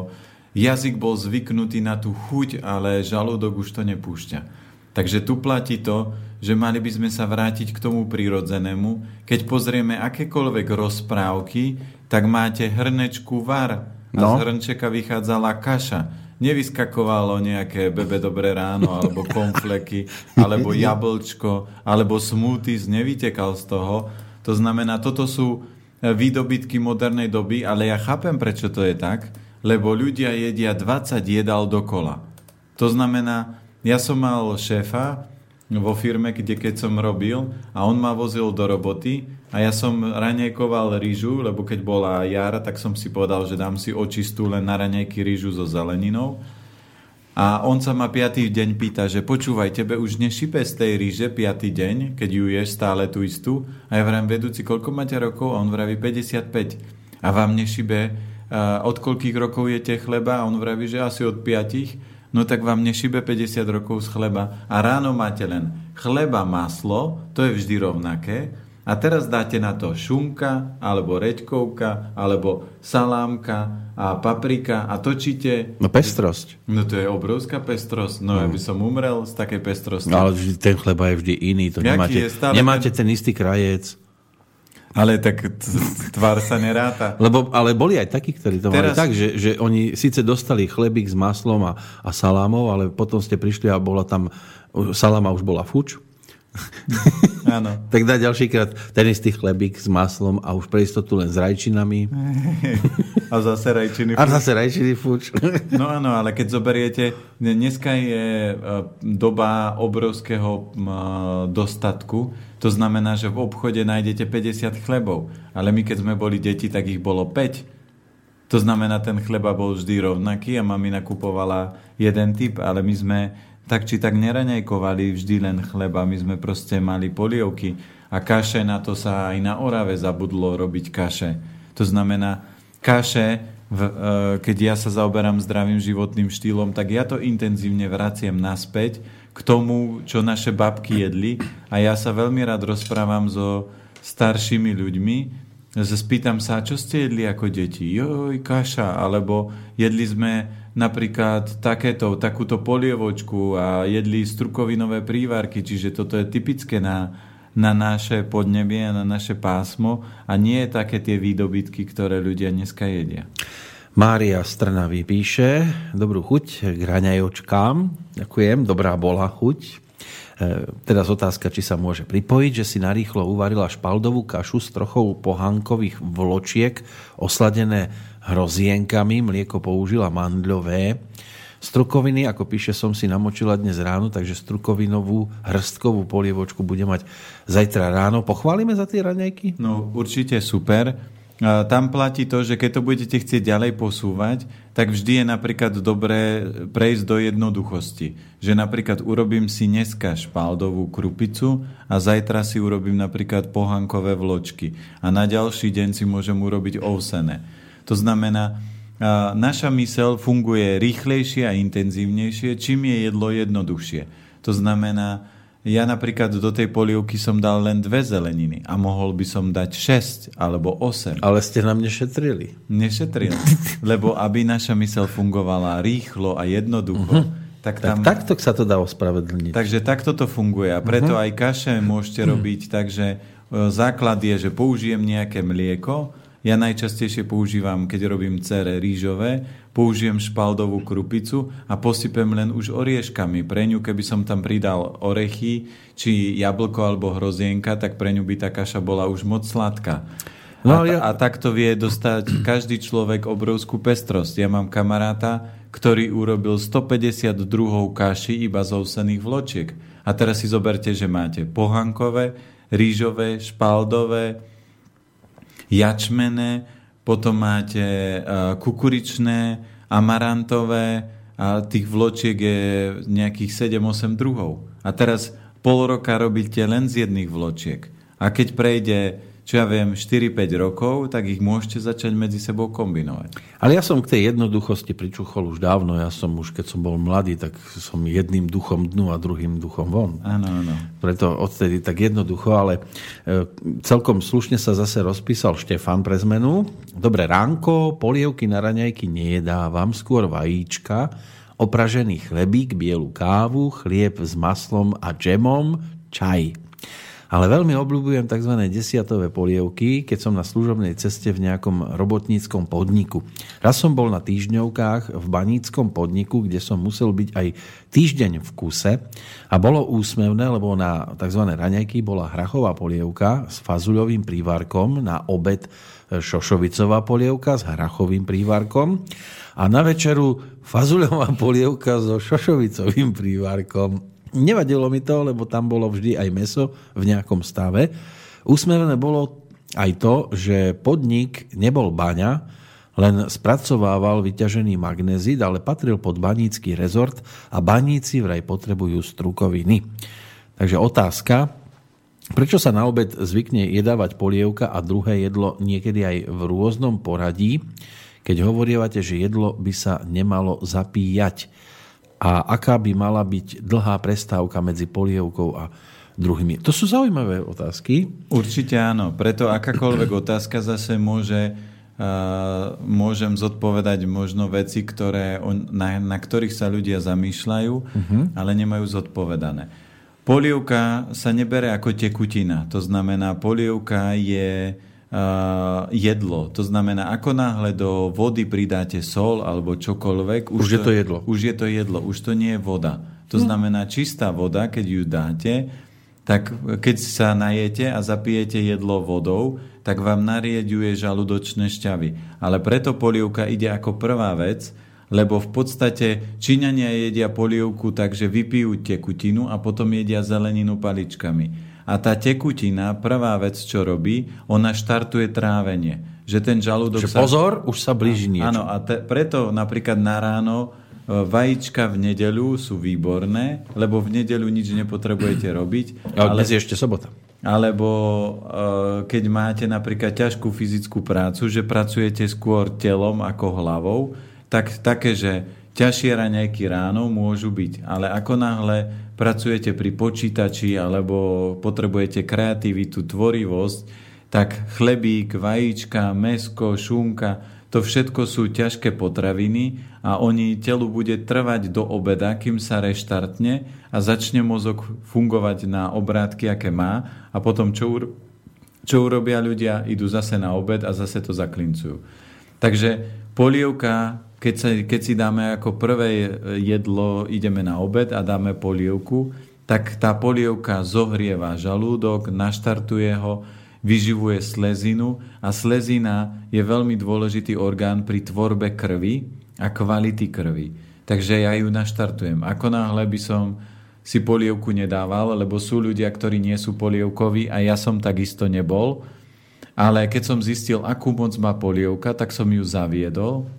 jazyk bol zvyknutý na tú chuť, ale žalúdok už to nepúšťa. Takže tu platí to, že mali by sme sa vrátiť k tomu prírodzenému. Keď pozrieme akékoľvek rozprávky, tak máte hrnečku var a no. z hrnčeka vychádzala kaša. Nevyskakovalo nejaké bebe dobré ráno, alebo [laughs] konfleky, alebo jablčko, alebo smoothies, nevytekal z toho. To znamená, toto sú e, výdobytky modernej doby, ale ja chápem, prečo to je tak, lebo ľudia jedia 20 jedal dokola. To znamená, ja som mal šéfa vo firme, kde keď som robil a on ma vozil do roboty a ja som raňajkoval rýžu, lebo keď bola jar, tak som si povedal, že dám si očistú len na raňajky rýžu so zeleninou. A on sa ma piatý deň pýta, že počúvaj, tebe už nešipe z tej ríže piatý deň, keď ju ješ stále tú istú. A ja vrám, vedúci, koľko máte rokov? A on vraví 55. A vám nešibe, od koľkých rokov jete chleba? A on vraví, že asi od piatich. No tak vám nešibe 50 rokov z chleba. A ráno máte len chleba, maslo, to je vždy rovnaké a teraz dáte na to šunka, alebo reďkovka, alebo salámka a paprika a točíte. No pestrosť. No to je obrovská pestrosť. No, no. ja by som umrel z takej pestrosti. No, ale ten chleba je vždy iný. To nemáte, nemáte ten... ten istý krajec. Ale tak tvár sa neráta. Lebo, ale boli aj takí, ktorí to Teraz... mali tak, že, že oni síce dostali chlebík s maslom a, a salámov, ale potom ste prišli a bola tam, saláma už bola fuč [laughs] Áno. tak dá ďalší krát ten istý chlebík s maslom a už pre istotu len s rajčinami. [laughs] a zase rajčiny fuč. A zase rajčiny fuč. no áno, ale keď zoberiete, dneska je e, doba obrovského dostatku, to znamená, že v obchode nájdete 50 chlebov, ale my keď sme boli deti, tak ich bolo 5. To znamená, ten chleba bol vždy rovnaký a mami nakupovala jeden typ, ale my sme tak či tak neraňajkovali vždy len chleba, my sme proste mali polievky a kaše, na to sa aj na Orave zabudlo robiť kaše. To znamená, kaše, e, keď ja sa zaoberám zdravým životným štýlom, tak ja to intenzívne vraciem naspäť k tomu, čo naše babky jedli a ja sa veľmi rád rozprávam so staršími ľuďmi, spýtam sa, čo ste jedli ako deti? Joj, kaša, alebo jedli sme napríklad takéto, takúto polievočku a jedli strukovinové prívarky, čiže toto je typické na, na naše podnebie a na naše pásmo a nie také tie výdobytky, ktoré ľudia dneska jedia. Mária Strnavý píše, dobrú chuť k raňajočkám. Ďakujem, dobrá bola chuť. E, teraz otázka, či sa môže pripojiť, že si narýchlo uvarila špaldovú kašu s trochou pohankových vločiek osladené hrozienkami, mlieko použila mandľové. Strukoviny, ako píše, som si namočila dnes ráno, takže strukovinovú hrstkovú polievočku bude mať zajtra ráno. Pochválime za tie raňajky? No určite super. Tam platí to, že keď to budete chcieť ďalej posúvať, tak vždy je napríklad dobré prejsť do jednoduchosti. Že napríklad urobím si dneska špaldovú krupicu a zajtra si urobím napríklad pohankové vločky. A na ďalší deň si môžem urobiť ovsené. To znamená, naša mysel funguje rýchlejšie a intenzívnejšie, čím je jedlo jednoduchšie. To znamená, ja napríklad do tej polievky som dal len dve zeleniny a mohol by som dať 6 alebo 8. Ale ste nám nešetrili. Nešetril. [laughs] Lebo aby naša mysel fungovala rýchlo a jednoducho, uh-huh. Tak, tam... tak takto sa to dá ospravedlniť. Takže takto to funguje. A preto uh-huh. aj kaše môžete robiť tak, že e, základ je, že použijem nejaké mlieko, ja najčastejšie používam, keď robím cere rýžové, použijem špaldovú krupicu a posypem len už orieškami. Pre ňu, keby som tam pridal orechy, či jablko alebo hrozienka, tak pre ňu by tá kaša bola už moc sladká. No, a, ja... a takto vie dostať každý človek obrovskú pestrosť. Ja mám kamaráta, ktorý urobil 152 kaši iba z ovsených vločiek. A teraz si zoberte, že máte pohankové, rýžové, špaldové, jačmené, potom máte e, kukuričné, amarantové a tých vločiek je nejakých 7-8 druhov. A teraz pol roka robíte len z jedných vločiek. A keď prejde čo ja viem, 4-5 rokov, tak ich môžete začať medzi sebou kombinovať. Ale ja som k tej jednoduchosti pričuchol už dávno. Ja som už, keď som bol mladý, tak som jedným duchom dnu a druhým duchom von. Áno, áno. Preto odtedy tak jednoducho, ale e, celkom slušne sa zase rozpísal Štefan pre zmenu. Dobré ránko, polievky na raňajky nejedávam, skôr vajíčka, opražený chlebík, bielu kávu, chlieb s maslom a džemom, čaj. Ale veľmi obľúbujem tzv. desiatové polievky, keď som na služobnej ceste v nejakom robotníckom podniku. Raz som bol na týždňovkách v baníckom podniku, kde som musel byť aj týždeň v kuse a bolo úsmevné, lebo na tzv. raňajky bola hrachová polievka s fazuľovým prívarkom, na obed šošovicová polievka s hrachovým prívarkom a na večeru fazuľová polievka so šošovicovým prívarkom. Nevadilo mi to, lebo tam bolo vždy aj meso v nejakom stave. Úsmevné bolo aj to, že podnik nebol baňa, len spracovával vyťažený magnezid, ale patril pod banícky rezort a baníci vraj potrebujú strukoviny. Takže otázka, prečo sa na obed zvykne jedávať polievka a druhé jedlo niekedy aj v rôznom poradí, keď hovorievate, že jedlo by sa nemalo zapíjať a aká by mala byť dlhá prestávka medzi polievkou a druhými. To sú zaujímavé otázky. Určite áno. Preto akákoľvek [clears throat] otázka zase môže Uh, môžem zodpovedať možno veci, ktoré, na, na ktorých sa ľudia zamýšľajú, uh-huh. ale nemajú zodpovedané. Polievka sa nebere ako tekutina. To znamená, polievka je uh, jedlo. To znamená, ako náhle do vody pridáte sol alebo čokoľvek... Už, už je to jedlo. Už je to jedlo, už to nie je voda. To hm. znamená, čistá voda, keď ju dáte, tak keď sa najete a zapijete jedlo vodou, tak vám narieďuje žalúdočné šťavy. Ale preto polievka ide ako prvá vec, lebo v podstate Číňania jedia polievku takže vypijú tekutinu a potom jedia zeleninu paličkami. A tá tekutina, prvá vec, čo robí, ona štartuje trávenie. Že ten žalúdok že sa... pozor, už sa blíži niečo. Áno, a te, preto napríklad na ráno e, vajíčka v nedeľu sú výborné, lebo v nedeľu nič nepotrebujete robiť. Ale dnes je ešte sobota. Alebo e, keď máte napríklad ťažkú fyzickú prácu, že pracujete skôr telom ako hlavou, tak také, že ťažšie raňajky ráno môžu byť. Ale ako náhle pracujete pri počítači alebo potrebujete kreativitu, tvorivosť, tak chlebík, vajíčka, mesko, šunka, to všetko sú ťažké potraviny a oni telu bude trvať do obeda, kým sa reštartne a začne mozog fungovať na obrátky, aké má a potom čo, čo urobia ľudia? Idú zase na obed a zase to zaklincujú. Takže polievka keď, sa, keď si dáme ako prvé jedlo, ideme na obed a dáme polievku, tak tá polievka zohrieva žalúdok, naštartuje ho, vyživuje slezinu a slezina je veľmi dôležitý orgán pri tvorbe krvi a kvality krvi. Takže ja ju naštartujem. Ako náhle by som si polievku nedával, lebo sú ľudia, ktorí nie sú polievkoví a ja som takisto nebol. Ale keď som zistil, akú moc má polievka, tak som ju zaviedol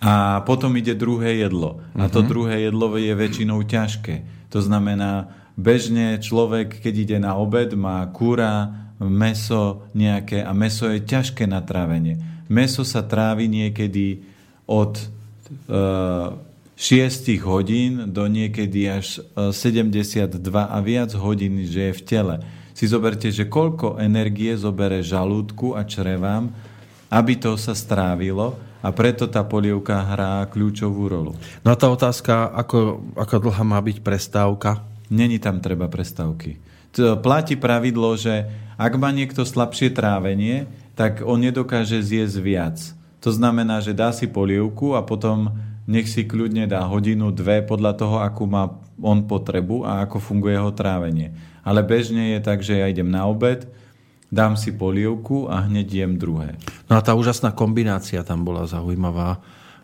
a potom ide druhé jedlo. A to mhm. druhé jedlo je väčšinou ťažké. To znamená, bežne človek, keď ide na obed, má kúra, meso nejaké a meso je ťažké na trávenie. Meso sa trávi niekedy od e, 6 hodín do niekedy až 72 e, a viac hodín, že je v tele. Si zoberte, že koľko energie zobere žalúdku a črevám, aby to sa strávilo a preto tá polievka hrá kľúčovú rolu. No a tá otázka, ako, ako dlhá má byť prestávka? Není tam treba prestávky. Platí pravidlo, že ak má niekto slabšie trávenie, tak on nedokáže zjesť viac. To znamená, že dá si polievku a potom nech si kľudne dá hodinu, dve podľa toho, akú má on potrebu a ako funguje jeho trávenie. Ale bežne je tak, že ja idem na obed, dám si polievku a hneď jem druhé. No a tá úžasná kombinácia tam bola zaujímavá,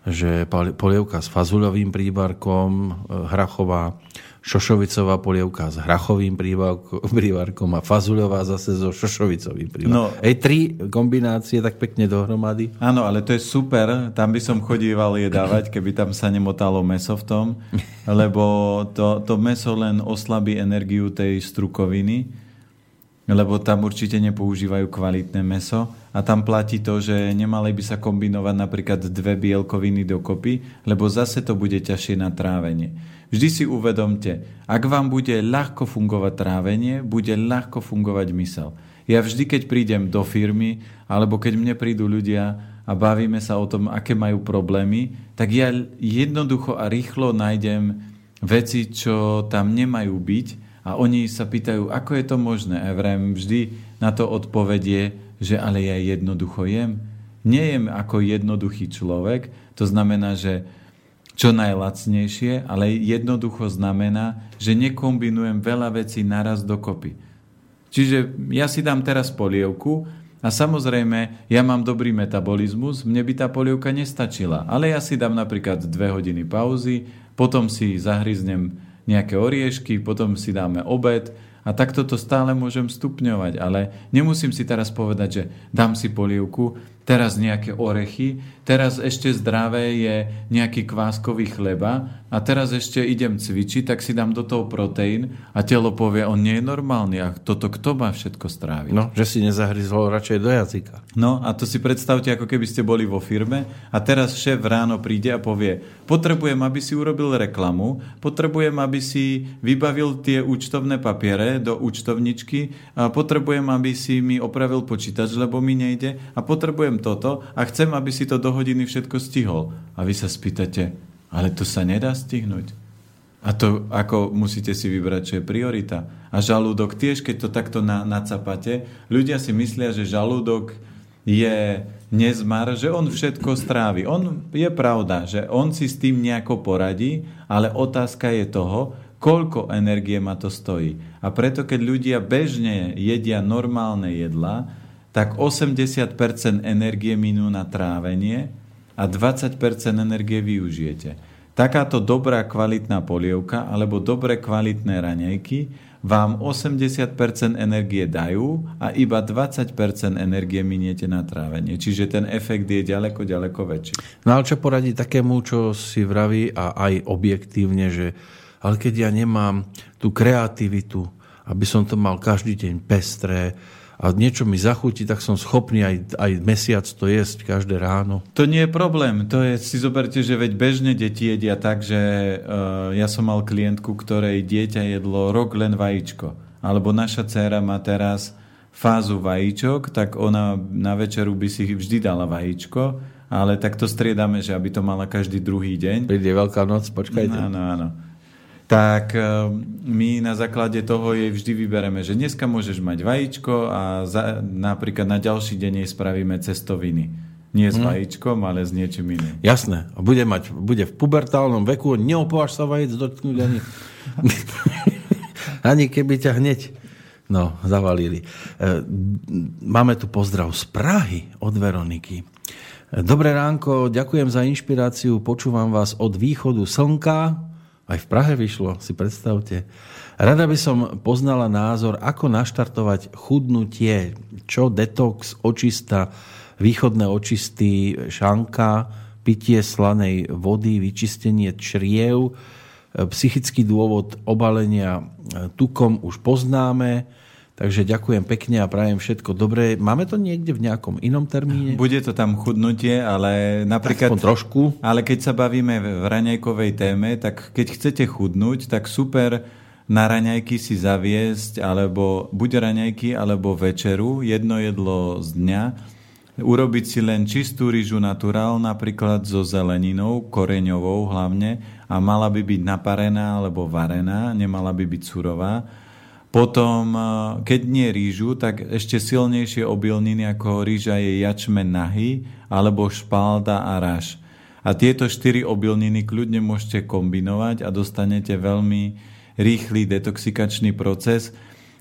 že polievka s fazuľovým príbarkom, e, hrachová, šošovicová polievka s hrachovým prívarkom a fazuľová zase so šošovicovým prívarkom. No, Ej, tri kombinácie tak pekne dohromady. Áno, ale to je super. Tam by som chodíval jedávať, keby tam sa nemotalo meso v tom, lebo to, to meso len oslabí energiu tej strukoviny lebo tam určite nepoužívajú kvalitné meso a tam platí to, že nemali by sa kombinovať napríklad dve bielkoviny dokopy, lebo zase to bude ťažšie na trávenie. Vždy si uvedomte, ak vám bude ľahko fungovať trávenie, bude ľahko fungovať mysel. Ja vždy, keď prídem do firmy, alebo keď mne prídu ľudia a bavíme sa o tom, aké majú problémy, tak ja jednoducho a rýchlo nájdem veci, čo tam nemajú byť A oni sa pýtajú, ako je to možné. A vrem vždy na to odpovedie, že ale ja jednoducho jem. Nejem ako jednoduchý človek, to znamená, že čo najlacnejšie, ale jednoducho znamená, že nekombinujem veľa vecí naraz dokopy. Čiže ja si dám teraz polievku a samozrejme, ja mám dobrý metabolizmus, mne by tá polievka nestačila. Ale ja si dám napríklad dve hodiny pauzy, potom si zahryznem nejaké oriešky, potom si dáme obed a takto to stále môžem stupňovať. Ale nemusím si teraz povedať, že dám si polievku, teraz nejaké orechy, teraz ešte zdravé je nejaký kváskový chleba a teraz ešte idem cvičiť, tak si dám do toho proteín a telo povie, on nie je normálny a toto kto má všetko stráviť? No, že si nezahryzol radšej do jazyka. No a to si predstavte, ako keby ste boli vo firme a teraz šéf ráno príde a povie, potrebujem, aby si urobil reklamu, potrebujem, aby si vybavil tie účtovné papiere do účtovničky, a potrebujem, aby si mi opravil počítač, lebo mi nejde a potrebujem toto a chcem, aby si to do hodiny všetko stihol. A vy sa spýtate, ale to sa nedá stihnúť. A to ako musíte si vybrať, čo je priorita. A žalúdok tiež, keď to takto na, nacapate, ľudia si myslia, že žalúdok je nezmar, že on všetko strávi. On je pravda, že on si s tým nejako poradí, ale otázka je toho, koľko energie ma to stojí. A preto, keď ľudia bežne jedia normálne jedla, tak 80% energie minú na trávenie a 20% energie využijete. Takáto dobrá kvalitná polievka alebo dobré kvalitné raňajky vám 80% energie dajú a iba 20% energie miniete na trávenie. Čiže ten efekt je ďaleko, ďaleko väčší. No ale čo poradí takému, čo si vraví a aj objektívne, že ale keď ja nemám tú kreativitu, aby som to mal každý deň pestré, a niečo mi zachutí, tak som schopný aj, aj mesiac to jesť každé ráno. To nie je problém. To je, si zoberte, že veď bežne deti jedia tak, že uh, ja som mal klientku, ktorej dieťa jedlo rok len vajíčko. Alebo naša dcéra má teraz fázu vajíčok, tak ona na večeru by si vždy dala vajíčko, ale tak to striedame, že aby to mala každý druhý deň. Príde Veľká noc, počkajte. Áno, áno tak eh, my na základe toho jej vždy vybereme, že dneska môžeš mať vajíčko a za, napríklad na ďalší deň jej spravíme cestoviny. Nie s hmm. vajíčkom, ale s niečím iným. Jasné. A bude, mať, bude v pubertálnom veku, neopováž sa vajíc dotknúť ani, [laughs] ani keby ťa hneď no, zavalili. Eh, máme tu pozdrav z Prahy od Veroniky. Dobré ránko, ďakujem za inšpiráciu, počúvam vás od východu slnka, aj v Prahe vyšlo, si predstavte. Rada by som poznala názor, ako naštartovať chudnutie, čo detox, očista, východné očisty, šanka, pitie slanej vody, vyčistenie čriev, psychický dôvod obalenia tukom už poznáme, Takže ďakujem pekne a prajem všetko dobré. Máme to niekde v nejakom inom termíne? Bude to tam chudnutie, ale napríklad... Aspoň trošku. Ale keď sa bavíme v raňajkovej téme, tak keď chcete chudnúť, tak super na raňajky si zaviesť, alebo buď raňajky, alebo večeru, jedno jedlo z dňa, urobiť si len čistú rýžu naturál, napríklad so zeleninou, koreňovou hlavne, a mala by byť naparená alebo varená, nemala by byť surová potom, eh, keď nie rýžu, tak ešte silnejšie obilniny ako rýža je jačmen nahy alebo špalda a raž. A tieto štyri obilniny kľudne môžete kombinovať a dostanete veľmi rýchly detoxikačný proces.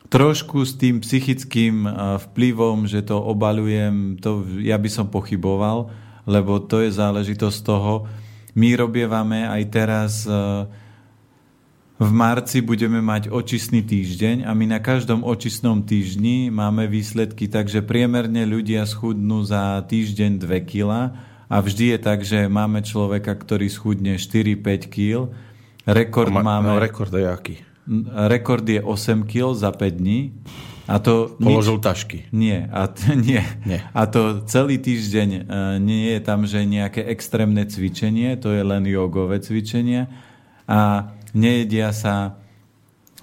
Trošku s tým psychickým eh, vplyvom, že to obalujem, to ja by som pochyboval, lebo to je záležitosť toho. My robievame aj teraz uh, v marci budeme mať očistný týždeň a my na každom očistnom týždni máme výsledky, takže priemerne ľudia schudnú za týždeň 2 kg a vždy je tak, že máme človeka, ktorý schudne 4-5 kg. Rekord ma, máme... No, rekord je aký? Rekord je 8 kg za 5 dní. A to Položil nič... tašky. Nie, a t- [laughs] nie. nie. A to celý týždeň uh, nie je tam, že nejaké extrémne cvičenie, to je len jogové cvičenie. A nejedia sa,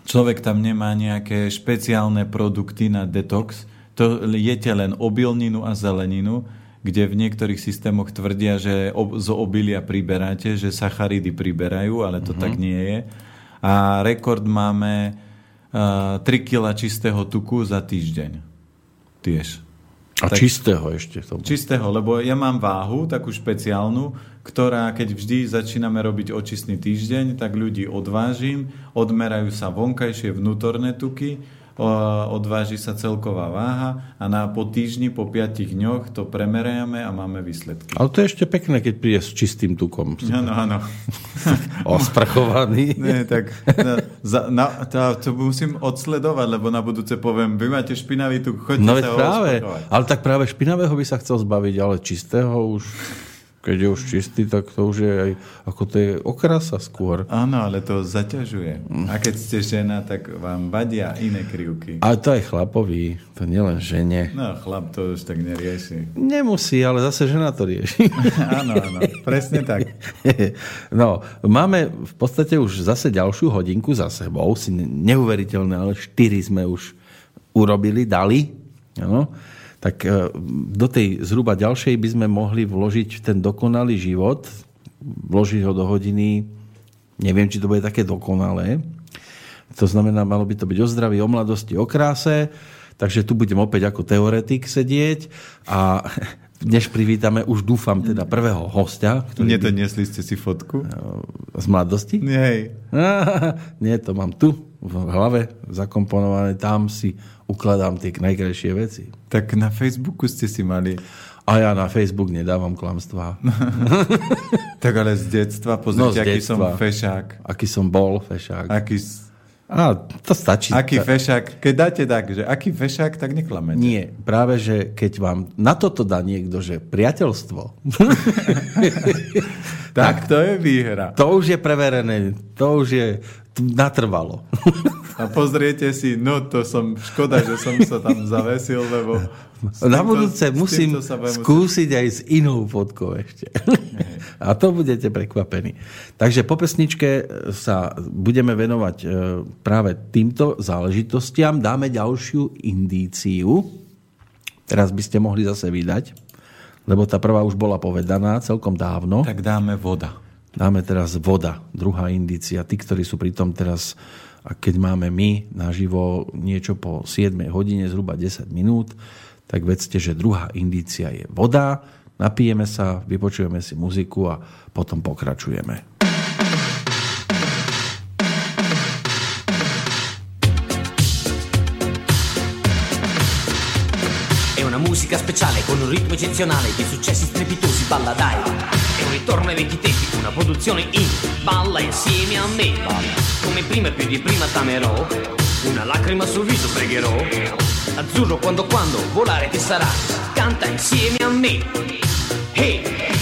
človek tam nemá nejaké špeciálne produkty na detox, to jete len obilninu a zeleninu, kde v niektorých systémoch tvrdia, že z obilia priberáte, že sacharidy priberajú, ale to mm-hmm. tak nie je. A rekord máme uh, 3 kg čistého tuku za týždeň. Tiež. A tak, čistého ešte. To čistého, lebo ja mám váhu, takú špeciálnu, ktorá, keď vždy začíname robiť očistný týždeň, tak ľudí odvážim, odmerajú sa vonkajšie vnútorné tuky, odváži sa celková váha a na, po týždni, po 5 dňoch to premerajame a máme výsledky. Ale to je ešte pekné, keď príde s čistým tukom. Áno, áno. [laughs] Osprchovaný. Nie, tak na, za, na, to, to musím odsledovať, lebo na budúce poviem, vy máte špinavý tuk, choďte no, sa práve, Ale tak práve špinavého by sa chcel zbaviť, ale čistého už keď je už čistý, tak to už je aj, ako to je okrasa skôr. Áno, ale to zaťažuje. A keď ste žena, tak vám vadia iné krivky. Ale to aj chlapovi, to nielen žene. No, chlap to už tak nerieši. Nemusí, ale zase žena to rieši. [laughs] áno, áno, presne tak. [laughs] no, máme v podstate už zase ďalšiu hodinku za sebou, si neuveriteľné, ale štyri sme už urobili, dali. Áno tak e, do tej zhruba ďalšej by sme mohli vložiť ten dokonalý život, vložiť ho do hodiny, neviem, či to bude také dokonalé. To znamená, malo by to byť o zdraví, o mladosti, o kráse, takže tu budem opäť ako teoretik sedieť a [laughs] než privítame, už dúfam teda prvého hostia. Ktorý Nedoniesli by... ste si fotku? Z mladosti? Nie. [laughs] Nie, to mám tu v hlave zakomponované, tam si ukladám tie najkrajšie veci. Tak na Facebooku ste si mali... A ja na Facebook nedávam klamstvá. [laughs] [laughs] tak ale z detstva, pozrite, no, z aký detstva. som fešák. Aký som bol fešák. Aký... A, to stačí. Aký fešák, keď dáte tak, že aký fešák, tak neklamete. Nie, práve, že keď vám na toto dá niekto, že priateľstvo. [laughs] tak to je výhra. To už je preverené, to už je natrvalo. A pozriete si, no to som, škoda, že som sa tam zavesil, lebo... Na budúce musím skúsiť aj s inou fotkou ešte. [laughs] A to budete prekvapení. Takže po pesničke sa budeme venovať e, práve týmto záležitostiam. Dáme ďalšiu indíciu. Teraz by ste mohli zase vydať, lebo tá prvá už bola povedaná celkom dávno. Tak dáme voda. Dáme teraz voda, druhá indícia. Tí, ktorí sú pritom teraz, a keď máme my naživo niečo po 7 hodine, zhruba 10 minút, tak vedzte, že druhá indícia je voda. Napijeme sa, vypočujeme si muziku a potom pokračujeme. Musica speciale con un ritmo eccezionale di successi strepitosi, balla dai. È un ritorno ai vecchi tempi, una produzione in balla insieme a me. Come prima e più di prima t'amerò, una lacrima sul viso pregherò. Azzurro quando quando volare ti sarà, canta insieme a me. Hey,